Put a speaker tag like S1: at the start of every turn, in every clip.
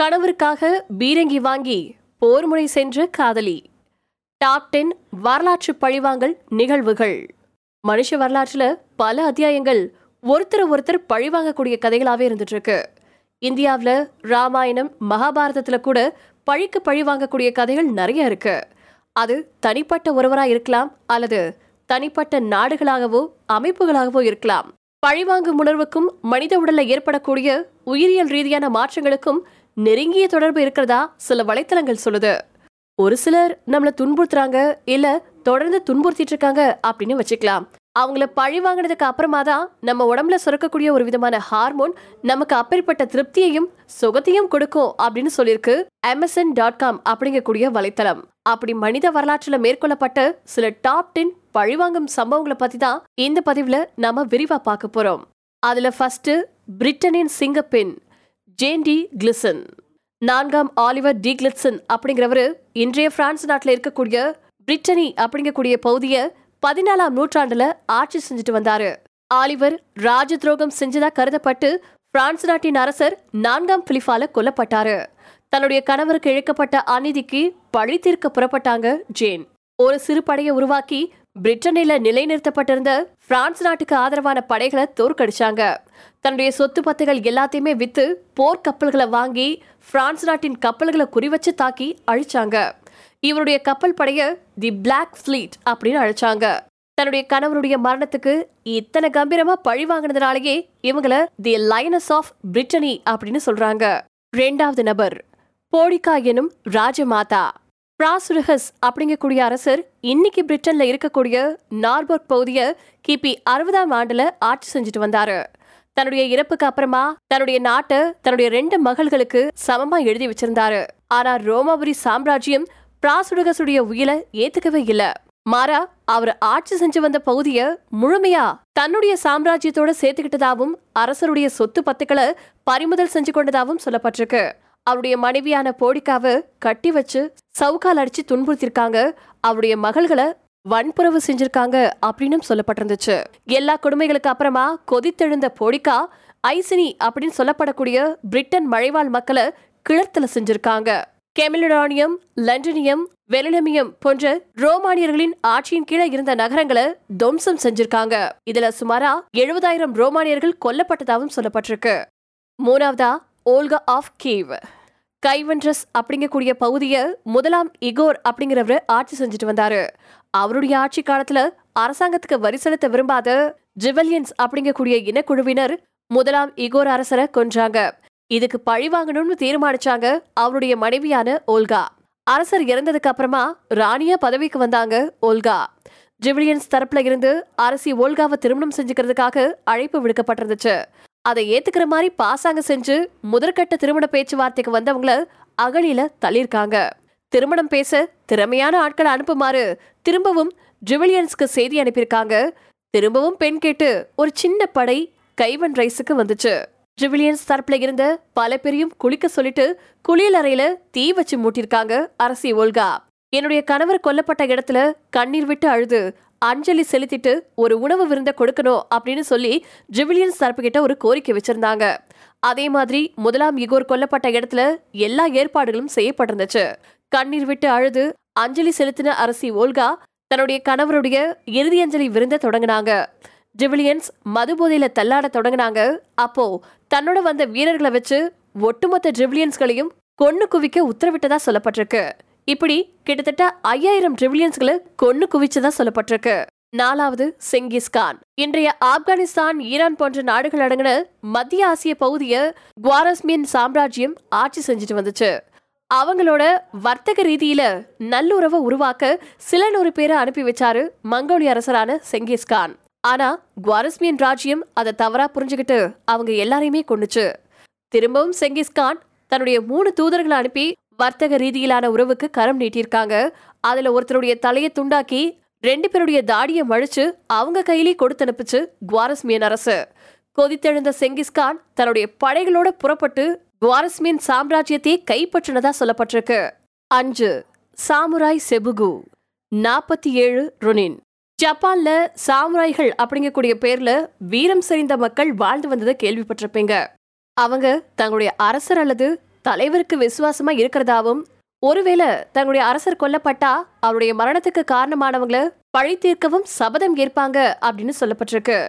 S1: கணவருக்காக பீரங்கி வாங்கி போர்முனை சென்ற காதலி. டாப் டென் வரலாற்று பழிவாங்கல் நிகழ்வுகள். மனுஷ வரலாற்றில் பல அத்தியாயங்கள் ஒருத்தர் ஒருத்தர் பழிவாங்கக்கூடிய கதைகளாகவே இருந்துட்டு இருக்கு இந்தியாவில் ராமாயணம் மகாபாரதத்தில் கூட பழிக்கு பழி வாங்கக்கூடிய கதைகள் நிறைய இருக்கு. அது தனிப்பட்ட ஒருவராக இருக்கலாம் அல்லது தனிப்பட்ட நாடுகளாகவோ அமைப்புகளாகவோ இருக்கலாம். பழிவாங்கும் உணர்வுக்கும் மனித உடலில் ஏற்படக்கூடிய உயிரியல் ரீதியான மாற்றங்களுக்கும் நெருங்கிய தொடர்பு இருக்கிறதா? சில வலைத்தளங்கள் சொல்லுது. ஒரு சிலர் நம்மள துன்புறுத்துறாங்க இல்ல தொடர்ந்து துன்புறுத்திட்டு இருக்காங்க அப்படின்னு வச்சுக்கலாம். அவங்கள பழி வாங்கினதுக்கு அப்புறமா தான் நம்ம உடம்புல சுரக்கக்கூடிய ஒரு விதமான ஹார்மோன் நமக்கு அப்பேற்பட்ட திருப்தியையும் சுகத்தையும் கொடுக்கும் அப்படின்னு சொல்லியிருக்கு அமேசன் டாட் காம் அப்படிங்கக்கூடிய வலைத்தளம். அப்படி மனித வரலாற்றுல மேற்கொள்ளப்பட்ட சில டாப் டென் பழிவாங்கும் சம்பவங்களை பத்தி தான் இந்த பதிவுல நாம விரிவா பார்க்க போறோம். அதுல ஃபர்ஸ்ட் பிரிட்டனின் சிங்கப்பெண். Jane de Clisson. நான்காம் ஆலிவர் டி கிளிட்சன் அப்படிங்கிறவரு இன்றைய பிரான்ஸ் நாட்டில் இருக்கக்கூடிய பிரிட்டனி அப்படிங்கக்கூடிய பகுதியை பதினாலாம் நூற்றாண்டுல ஆட்சி செஞ்சுட்டு வந்தாரு. ஆலிவர் ராஜ துரோகம் செஞ்சதா கருதப்பட்டு பிரான்ஸ் நாட்டின் அரசர் நான்காம் பிலிஃபால கொல்லப்பட்டாரு. தன்னுடைய கணவருக்கு இழைக்கப்பட்ட அநீதிக்கு பழி தீர்க்க புறப்பட்டாங்க ஜேன். ஒரு சிறு படையை உருவாக்கி பிரிட்டனில நிலைநிறுத்தப்பட்டிருந்த பிரான்ஸ் நாட்டுக்கு ஆதரவான படைகளை தோற்கடிச்சாங்க. தன்னுடைய சொத்து பத்துகள் எல்லாத்தையுமே வித்து போர் கப்பல்களை வாங்கி பிரான்ஸ் நாட்டின் கப்பல்களை குறிவச்சு தாக்கி அழிச்சாங்க. இவருடைய கப்பல் படைய தி பிளாக் ஃபிளீட் அப்படின்னு அழைச்சாங்க. தன்னுடைய கணவருடைய மரணத்துக்கு இத்தனை கம்பீரமா பழி வாங்கினதுனாலேயே இவங்கள தி லைனஸ் ஆஃப் பிரிட்டனி அப்படின்னு சொல்றாங்க. ரெண்டாவது நபர் போடிகா எனும் ராஜமாதா. பிராசுரகஸ் அப்படிங்கக்கூடிய அரசர் இன்னைக்கு பிரிட்டன்ல இருக்கக்கூடிய நார்பர்க் பகுதிய கிபி அறுபதாம் ஆண்டுல ஆட்சி செஞ்சுட்டு வந்தாரு. தன்னுடைய இறப்புக்கு அப்புறமா தன்னுடைய நாட்டை தன்னுடைய ரெண்டு மகள்களுக்கு சமமா எழுதி வச்சிருந்தாரு. ஆனா ரோமாபுரி சாம்ராஜ்யம் பிராசுரகசுடைய உயிரை ஏத்துக்கவே இல்ல. மாறா அவர் ஆட்சி செஞ்சு வந்த பகுதிய முழுமையா தன்னுடைய சாம்ராஜ்யத்தோட சேர்த்துக்கிட்டதாவும் அரசருடைய சொத்து பத்துக்களை பறிமுதல் செஞ்சு கொண்டதாகவும் சொல்லப்பட்டிருக்கு. அவருடைய மனைவியான போடிக்காவை கட்டி வச்சு சவுக்கால் அடிச்சு துன்புறுத்திருக்காங்க அவருடைய மகள்களை வன்புறவு செஞ்சிருக்காங்க அப்படின்னு சொல்லப்பட்டிருந்துச்சு. எல்லா கொடுமைகளுக்கு அப்புறமா கொதித்தெழுந்த போடிக்கா ஐசினி அப்படின்னு சொல்லப்படக்கூடிய பிரிட்டன் மழைவாழ் மக்களை கிளர்த்தல செஞ்சிருக்காங்க. கெமிலடானியம் லண்டனியம் வெலினமியம் போன்ற ரோமானியர்களின் ஆட்சியின் கீழே இருந்த நகரங்களை துவம்சம் செஞ்சிருக்காங்க. இதுல சுமாரா எழுபதாயிரம் ரோமானியர்கள் கொல்லப்பட்டதாகவும் சொல்லப்பட்டிருக்கு. மூணாவதா ஓல்கா ஆஃப் கீவ். கைவென்ட்ரஸ் அப்படிங்கக்கூடிய பகுதியை முதலாம் இகோர் அப்படிங்கிறவர் ஆட்சி செஞ்சுட்டு வந்தாரு. அவருடைய ஆட்சி காலத்துல அரசாங்கத்துக்கு வரி செலுத்த விரும்பாத ஜிவலியன்ஸ் அப்படிங்கக்கூடிய இனக்குழுவினர் முதலாம் இகோர் அரசரை கொன்றாங்க. இதுக்கு பழி வாங்கணும்னு தீர்மானிச்சாங்க அவருடைய மனைவியான ஓல்கா. அரசர் இறந்ததுக்கு அப்புறமா ராணியா பதவிக்கு வந்தாங்க ஓல்கா. ஜிவிலியன்ஸ் தரப்புல இருந்து அரசி ஓல்காவை திருமணம் செஞ்சுக்கிறதுக்காக அழைப்பு விடுக்கப்பட்டிருந்துச்சு. அதை ஏத்துக்கிற மாதிரி பாசாங்க செஞ்சு முதற்கட்ட திருமண பேச்சுவார்த்தைக்கு வந்தவங்கள அகழியில தள்ளியிருக்காங்க. திருமணம் பேச திறமையான ஆட்களை அனுப்புமாறு திரும்பவும் ஜிவிலியன்ஸ்க்கு செய்தி அனுப்பியிருக்காங்க. திரும்பவும் பெண் கேட்டு ஒரு சின்ன படை கைவன் ரைஸுக்கு வந்துச்சு. ஜுவிலியன்ஸ் தரப்புல இருந்த பல பேரையும் குளிக்க சொல்லிட்டு குளியல் அறையில தீ வச்சு மூட்டிருக்காங்க அரசி ஓல்கா. என்னுடைய கணவர் கொல்லப்பட்ட இடத்துல கண்ணீர் விட்டு அழுது அஞ்சலி செலுத்திட்டு ஒரு உணவு விருந்த கொடுக்கணும் அப்படின்னு சொல்லி ஜிவிலியன்ஸ் தரப்பு கிட்ட ஒரு கோரிக்கை வச்சிருந்தாங்க. அதே மாதிரி முதலாம் இகோர் கொல்லப்பட்ட இடத்துல எல்லா ஏற்பாடுகளும் செய்யப்பட்டிருந்துச்சு. கண்ணீர் விட்டு அழுது அஞ்சலி செலுத்தின அரசி ஓல்கா தன்னுடைய கணவருடைய இறுதி அஞ்சலி விருந்த தொடங்கினாங்க. ஜிவிலியன்ஸ் மது போதையில தள்ளாட தொடங்கினாங்க. அப்போ தன்னோட வந்த வீரர்களை வச்சு ஒட்டுமொத்த ஜிவிலியன்ஸ்களையும் கொன்னு குவிக்க உத்தரவிட்டதா சொல்லப்பட்டிருக்கு. இப்படி கிட்டத்தட்ட ஐயாயிரம் ட்ரிவிலியன்ஸ்களை கொன்னு குவிச்சதா சொல்லப்பட்டிருக்கு. நாலாவது செங்கிஸ்கான் இன்றைய ஆப்கானிஸ்தான் ஈரான் போன்ற நாடுகள் அடங்கின மத்திய ஆசிய பகுதிய குவாரஸ்மியன் சாம்ராஜ்யம் ஆட்சி செஞ்சுட்டு வந்துச்சு. அவங்களோட வர்த்தக ரீதியில நல்லுறவை உருவாக்க சில நூறு பேரை அனுப்பி வச்சாரு மங்கோலிய அரசரான செங்கிஸ்கான் ஆனா குவாரஸ்மியன் ராஜ்யம் அதை தவறா புரிஞ்சுக்கிட்டு அவங்க எல்லாரையுமே கொண்டுச்சு திரும்பவும் செங்கிஸ்கான் தன்னுடைய மூணு தூதர்களை அனுப்பி வர்த்தக ரீதியிலான உறவுக்கு கரம் நீட்டியிருக்காங்க. அதுல ஒருத்தருடைய தலையை துண்டாக்கி ரெண்டு பேருடைய தாடியை மழிச்சு அவங்க கையிலே கொடுத்து அனுப்பிச்சு குவாரஸ்மியன் அரசு. கொதித்தெழுந்த செங்கிஸ்கான் தன்னுடைய படைகளோட புறப்பட்டு குவாரஸ்மியன் சாம்ராஜ்யத்தை கைப்பற்றினதா சொல்லப்பட்டிருக்கு. அஞ்சு சாமுராய் செபுகு நாற்பத்தி ஏழு ருனின். ஜப்பான்ல சாமுராய்கள் அப்படிங்கக்கூடிய பேர்ல வீரம் செறிந்த மக்கள் வாழ்ந்து வந்ததை கேள்விப்பட்டிருப்பீங்க. அவங்க தங்களுடைய அரசர் அல்லது தலைவருக்கு விசுவாசமா இருக்கிறதாவும் ஒருவேளை தன்னுடைய அரசர் கொல்லப்பட்டா அவருடைய மரணத்துக்கு காரணமானவங்கள பழி தீர்க்கவும் சபதம் ஏற்பாங்க அப்படின்னு சொல்லப்பட்டிருக்கு.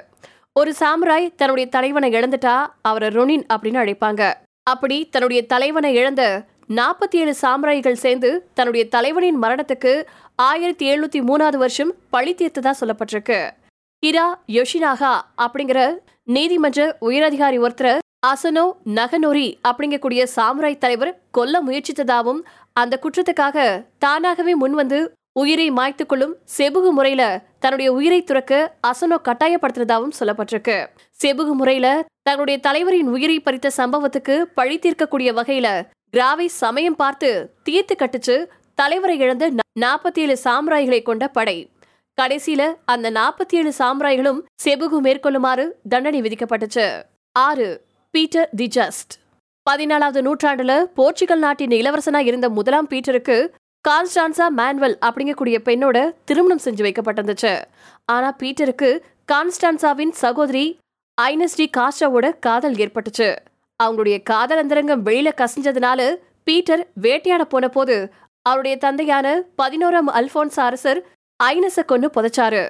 S1: ஒரு சாமுராய் தன்னுடைய தலைவனை இழந்துட்டா அவரை ரொனின் அப்படின்னு அழைப்பாங்க. அப்படி தன்னுடைய தலைவனை இழந்த நாற்பத்தி ஏழு சாம்ராய்கள் சேர்ந்து தன்னுடைய தலைவனின் மரணத்துக்கு ஆயிரத்தி எழுநூத்தி மூணாவது வருஷம் பழி தீர்த்ததா சொல்லப்பட்டிருக்கு. ஹிரா யோஷினாகா அப்படிங்கிற நீதிமன்ற உயரதிகாரி ஒருத்தர் அசனோ நகனோரி அப்படிங்கக்கூடிய சாமுராய் தலைவர் கொல்ல முயற்சித்ததாகவும் அந்த குற்றத்துக்காக தானாகவே முன்வந்து உயிரை மாய்த்துக்கொள்ளும் செபுகு முறையில தன்னுடைய உயிரை துறக்க அசனோ கட்டாயப்படுத்தினதாகவும் சொல்லப்பட்டிருக்கு. செபுகு முறையில தன்னுடைய தலைவரின் உயிரை பறித்த சம்பவத்துக்கு பழி தீர்க்கக்கூடிய வகையில கிராவை சமயம் பார்த்து தீர்த்து கட்டுச்சு தலைவரை இழந்த நாற்பத்தி ஏழு சாம்ராய்களை கொண்ட படை. கடைசியில அந்த நாற்பத்தி ஏழு சாம்ராய்களும் செபுகு மேற்கொள்ளுமாறு தண்டனை விதிக்கப்பட்டுச்சு. ஆறு பீட்டர் தி ஜஸ்ட். பதினாலாவது நூற்றாண்டுல போர்ச்சுகல் நாட்டின் இளவரசனா இருந்த முதலாம் பீட்டருக்கு கான்ஸ்டான்சா மேன்வல் அப்படிங்கக்கூடிய பெண்ணோட திருமணம் செஞ்சு வைக்கப்பட்டிருந்துச்சு. ஆனா பீட்டருக்கு கான்ஸ்டான்சாவின் சகோதரி ஐனஸ்டி காஸ்டாவோட காதல் ஏற்பட்டுச்சு. அவங்களுடைய காதல் அந்தரங்கம் வெளியில கசிஞ்சதுனால பீட்டர் வேட்டையாட போன போது அவருடைய தந்தையான பதினோராம் அல்போன்ஸ் அரசர் ஐனஸ கொண்டு புதைச்சாரு.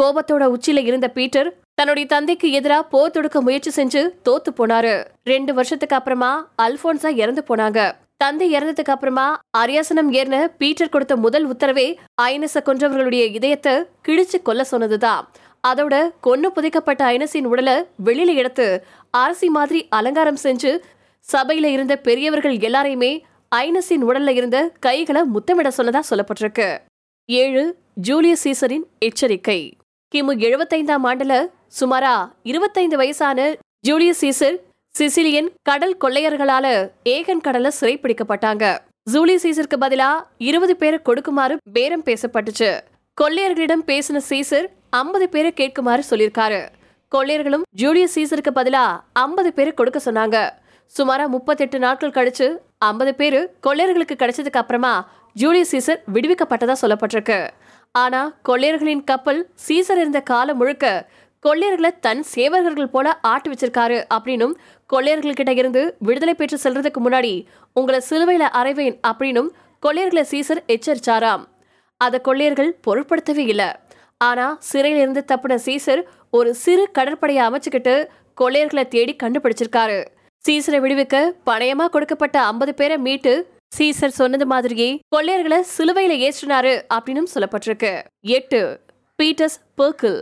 S1: கோபத்தோட உச்சியில இருந்த பீட்டர் தன்னுடைய தந்தைக்கு எதிராக போர் தொடுக்க முயற்சி செஞ்சு தோத்து போனாரு. ரெண்டு வருஷத்துக்கு அப்புறமா அல்போன்சா இறந்து போனாங்க. தந்தை இறந்ததுக்கு அப்புறமா அரியாசனம் ஏறின பீட்டர் கொடுத்த முதல் உத்தரவே ஐனஸ கொன்றவர்களுடைய இதயத்தை கிழிச்சு கொல்ல சொன்னதுதான் அதோட கொன்னு புதைக்கப்பட்ட ஐனஸின் உடலை வெளியில எடுத்து அரசி மாதிரி அலங்காரம் செஞ்சு சபையில இருந்த பெரியவர்கள் எல்லாரையுமே ஐனஸின் உடல்ல இருந்த கைகளை முத்தமிட சொன்னதா சொல்லப்பட்டிருக்கு. ஏழு ஜூலியஸ் சீசரின் எச்சரிக்கை. கிமு எழுபத்தைந்தாம் ஆண்டுல சுமாரா இருபத்தைந்து வயசான ஜூலியஸ் சீசர் சிசிலியன் கடல் கொள்ளையர்களால ஏகன் கடல்ல சிறைப்பிடிக்கப்பட்டாங்க. ஜூலியஸ் சீசருக்கு பதிலா இருபது பேரை கொடுக்குமாறு பேரம் பேசப்பட்டுச்சு. கொள்ளையர்களிடம் பேசின சீசர் ஐம்பது பேரை கேட்குமாறு சொல்லியிருக்காரு. கொள்ளையர்களும் ஜூலியஸ் சீசருக்கு பதிலா ஐம்பது பேரை கொடுக்க சொன்னாங்க. சுமாரா முப்பத்தெட்டு நாட்கள் கழிச்சு ஐம்பது பேரு கொள்ளையர்களுக்கு கிடைச்சதுக்கு அப்புறமா ஜூலியஸ் சீசர் விடுவிக்கப்பட்டதா சொல்லப்பட்டிருக்கு. ஆனா கொள்ளையர்களின் கப்பல் சீசர் இருந்த காலம் முழுக்க கொள்ளையர்களை தன் சேவகர்கள் போல ஆட்டு வச்சிருக்காரு அப்படின்னும் கொள்ளையர்கள்கிட்ட இருந்து விடுதலை பெற்று செல்றதுக்கு முன்னாடி உங்களை சிலுவையில அறைவேன் அப்படின்னும் கொள்ளையர்களை சீசர் எச்சரிச்சாராம் அதை கொள்ளையர்கள் பொருட்படுத்தவே இல்லை. ஆனா சிறையில இருந்து தப்பின சீசர் ஒரு சிறு கடற்படையை அமைச்சுக்கிட்டு கொள்ளையர்களை தேடி கண்டுபிடிச்சிருக்காரு. சீசரை விடுவிக்க பணயமா கொடுக்கப்பட்ட ஐம்பது பேரை மீட்டு சீசர் சொன்னது மாதிரியே கொள்ளையர்களை சிலுவையில ஏற்றினாரு அப்படின்னு சொல்லப்பட்டிருக்கு. எட்டு. பீட்டர்ஸ் பர்க்கிள்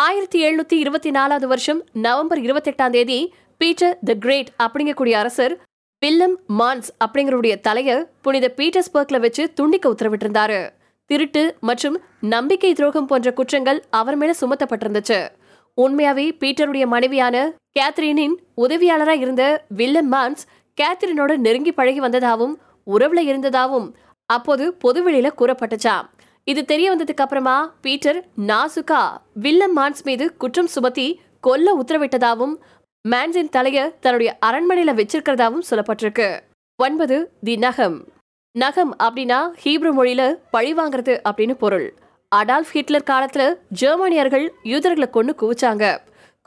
S1: ஆயிரத்தி எழுநூத்தி இருபத்தி நாலாவது வருஷம் நவம்பர் இருபத்தெட்டாம் தேதி பீட்டர் த கிரேட் அப்படிங்கக்கூடிய அரசர் வில்லம் மான்ஸ் அப்படிங்கிறவருடைய தலைய புனித பீட்டர்ஸ்பர்க்ல வச்சு துண்டிக்க உத்தரவிட்டிருந்தாரு. திருட்டு மற்றும் நம்பிக்கை துரோகம் போன்ற குற்றங்கள் அவர் மேல சுமத்தப்பட்டிருந்துச்சு. உண்மையாவே பீட்டருடைய மனைவியான கேத்ரினின் உதவியாளராக இருந்த வில்லம் மான்ஸ் கேத்ரினோட நெருங்கி பழகி வந்ததாகவும் உறவுல இருந்ததாகவும் அப்போது பொதுவெளியில கூறப்பட்டுச்சாம். இது தெரிய வந்ததுக்கு அப்புறமா பீட்டர் நாசுகா வில்லம் மான்ஸ் மீது குற்றம் சுமத்தி கொல்ல உத்தரவிட்டதாகவும் மேன்ஸின் தலையை தன்னுடைய அரண்மனையில வச்சிருக்கிறதாவும் சொல்லப்பட்டிருக்கு. ஒன்பது தி நகம். நகம் அப்படின்னா ஹீப்ரு மொழியில பழி வாங்குறது அப்படின்னு பொருள். அடால்ஃப் ஹிட்லர் காலத்துல ஜெர்மனியர்கள் யூதர்களை கொண்டு குவிச்சாங்க.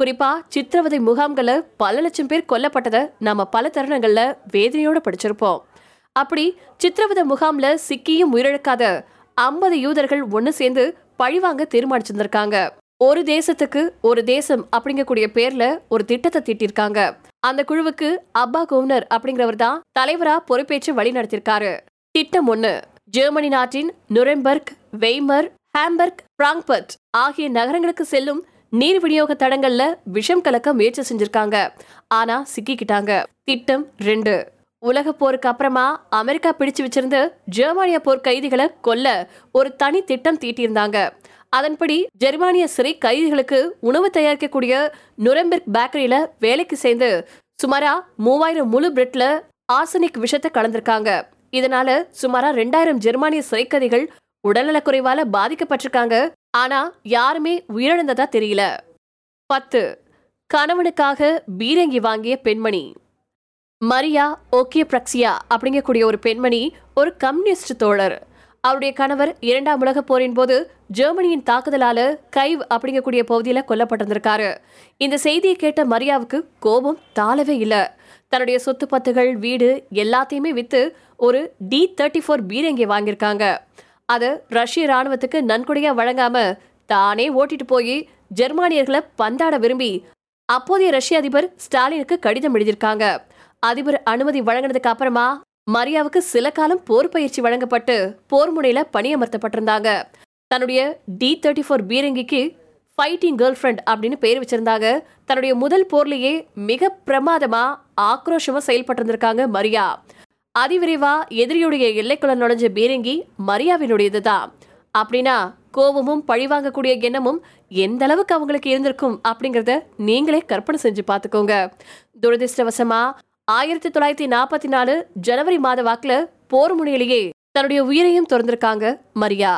S1: குறிப்பா சித்திரவதை முகாம்களில் பல லட்சம் பேர் கொல்லப்பட்டதை நாம பல தருணங்கள்ல வேதனையோட படிச்சிருப்போம். அப்படி சித்திரவதை முகாம்ல சிக்கியும் உயிரிழக்காத ஐம்பது யூதர்கள் ஒன்னு சேர்ந்து பழிவாங்க தீர்மானிச்சிருந்திருக்காங்க. ஒரு தேசத்துக்கு ஒரு தேசம் அப்படிங்கக்கூடிய பேர்ல ஒரு திட்டத்தை தீட்டிருக்காங்க. அந்த குழுவுக்கு அப்பா கோவனர் அப்படிங்கிறவர் தான் தலைவரா பொறுப்பேற்று வழி நடத்திருக்காரு. திட்டம் ஒன்று ஜெர்மனி நாட்டின் நுரெம்பர்க் வெய்மர் ஹாம்பர்க் பிராங்பர்ட் ஆகிய நகரங்களுக்கு செல்லும் நீர் விநியோக தடங்கள்ல விஷம் கலக்க முயற்சி செஞ்சிருக்காங்க. ஆனா சிக்கிக்கிட்டாங்க. திட்டம் ரெண்டு உலக போருக்கு அப்புறமா அமெரிக்கா பிடிச்சு வச்சிருந்து ஜெர்மானிய போர் கைதிகளை கொல்ல ஒரு தனி திட்டம் தீட்டியிருந்தாங்க. அதன்படி ஜெர்மானிய சிறை கைதிகளுக்கு உணவு தயாரிக்கக்கூடிய நுரம்பெர்க் பேக்கரியில வேலைக்கு சேர்ந்து சுமாரா மூவாயிரம் முழு பிரெட்ல ஆர்சனிக் விஷத்தை கலந்திருக்காங்க. இதனால சுமாரா ரெண்டாயிரம் ஜெர்மானிய சிறைக்கதிகள் உடல்நலக்குறைவால பாதிக்கப்பட்டிருக்காங்க. ஆனா யாருமே உயிரிழந்ததா தெரியல. பத்து. கணவனுக்காக பீரங்கி வாங்கிய பெண்மணி. மரியா ஓகே பிரக்சியா அப்படிங்கக்கூடிய ஒரு பெண்மணி ஒரு கம்யூனிஸ்ட் தோழர். அவருடைய கணவர் இரண்டாம் உலக போரின் போது ஜெர்மனியின் தாக்குதலால கைவ் அப்படிங்கக்கூடிய பகுதியில் கொல்லப்பட்டிருந்திருக்காரு. இந்த செய்தியை கேட்ட மரியாவுக்கு கோபம் தாளவே இல்லை. தன்னுடைய சொத்து பத்துகள் வீடு எல்லாத்தையுமே வித்து ஒரு டி தேர்ட்டி ஃபோர் பீரங்கி வாங்கியிருக்காங்க. அதை ரஷ்ய ராணுவத்துக்கு நன்கொடையா வழங்காம தானே ஓட்டிட்டு போய் ஜெர்மானியர்களை பந்தாட விரும்பி அப்போதைய ரஷ்ய அதிபர் ஸ்டாலினுக்கு கடிதம் எழுதியிருக்காங்க. அதிபர் அனுமதி வழங்கினதுக்கு அப்புறமா மரியாவுக்கு சில காலம் போர் பயிற்சி வழங்கப்பட்டு போர் முனையில பணியமர்த்தப்பட்டிருந்தாங்க. தன்னுடைய டி தேர்ட்டி ஃபோர் பீரங்கிக்கு ஃபைட்டிங் கேர்ள் ஃப்ரெண்ட் அப்படின்னு பேர் வச்சிருந்தாங்க. தன்னுடைய முதல் போர்லேயே மிக பிரமாதமா ஆக்ரோஷமா செயல்பட்டிருந்திருக்காங்க மரியா. அதிவிரைவா எதிரியுடைய எல்லைக்குள்ள நுழைஞ்ச பீரங்கி மரியாவினுடையதுதான். அப்படின்னா கோபமும் பழிவாங்கக்கூடிய எண்ணமும் எந்த அளவுக்கு அவங்களுக்கு இருந்திருக்கும் அப்படிங்கறத நீங்களே கற்பனை செஞ்சு பார்த்துக்கோங்க. துரதிருஷ்டவசமா ஆயிரத்தி தொள்ளாயிரத்தி நாற்பத்தி நாலு ஜனவரி மாத வாக்குல போர் முனையிலேயே தன்னுடைய உயிரையும் திறந்திருக்காங்க மரியா.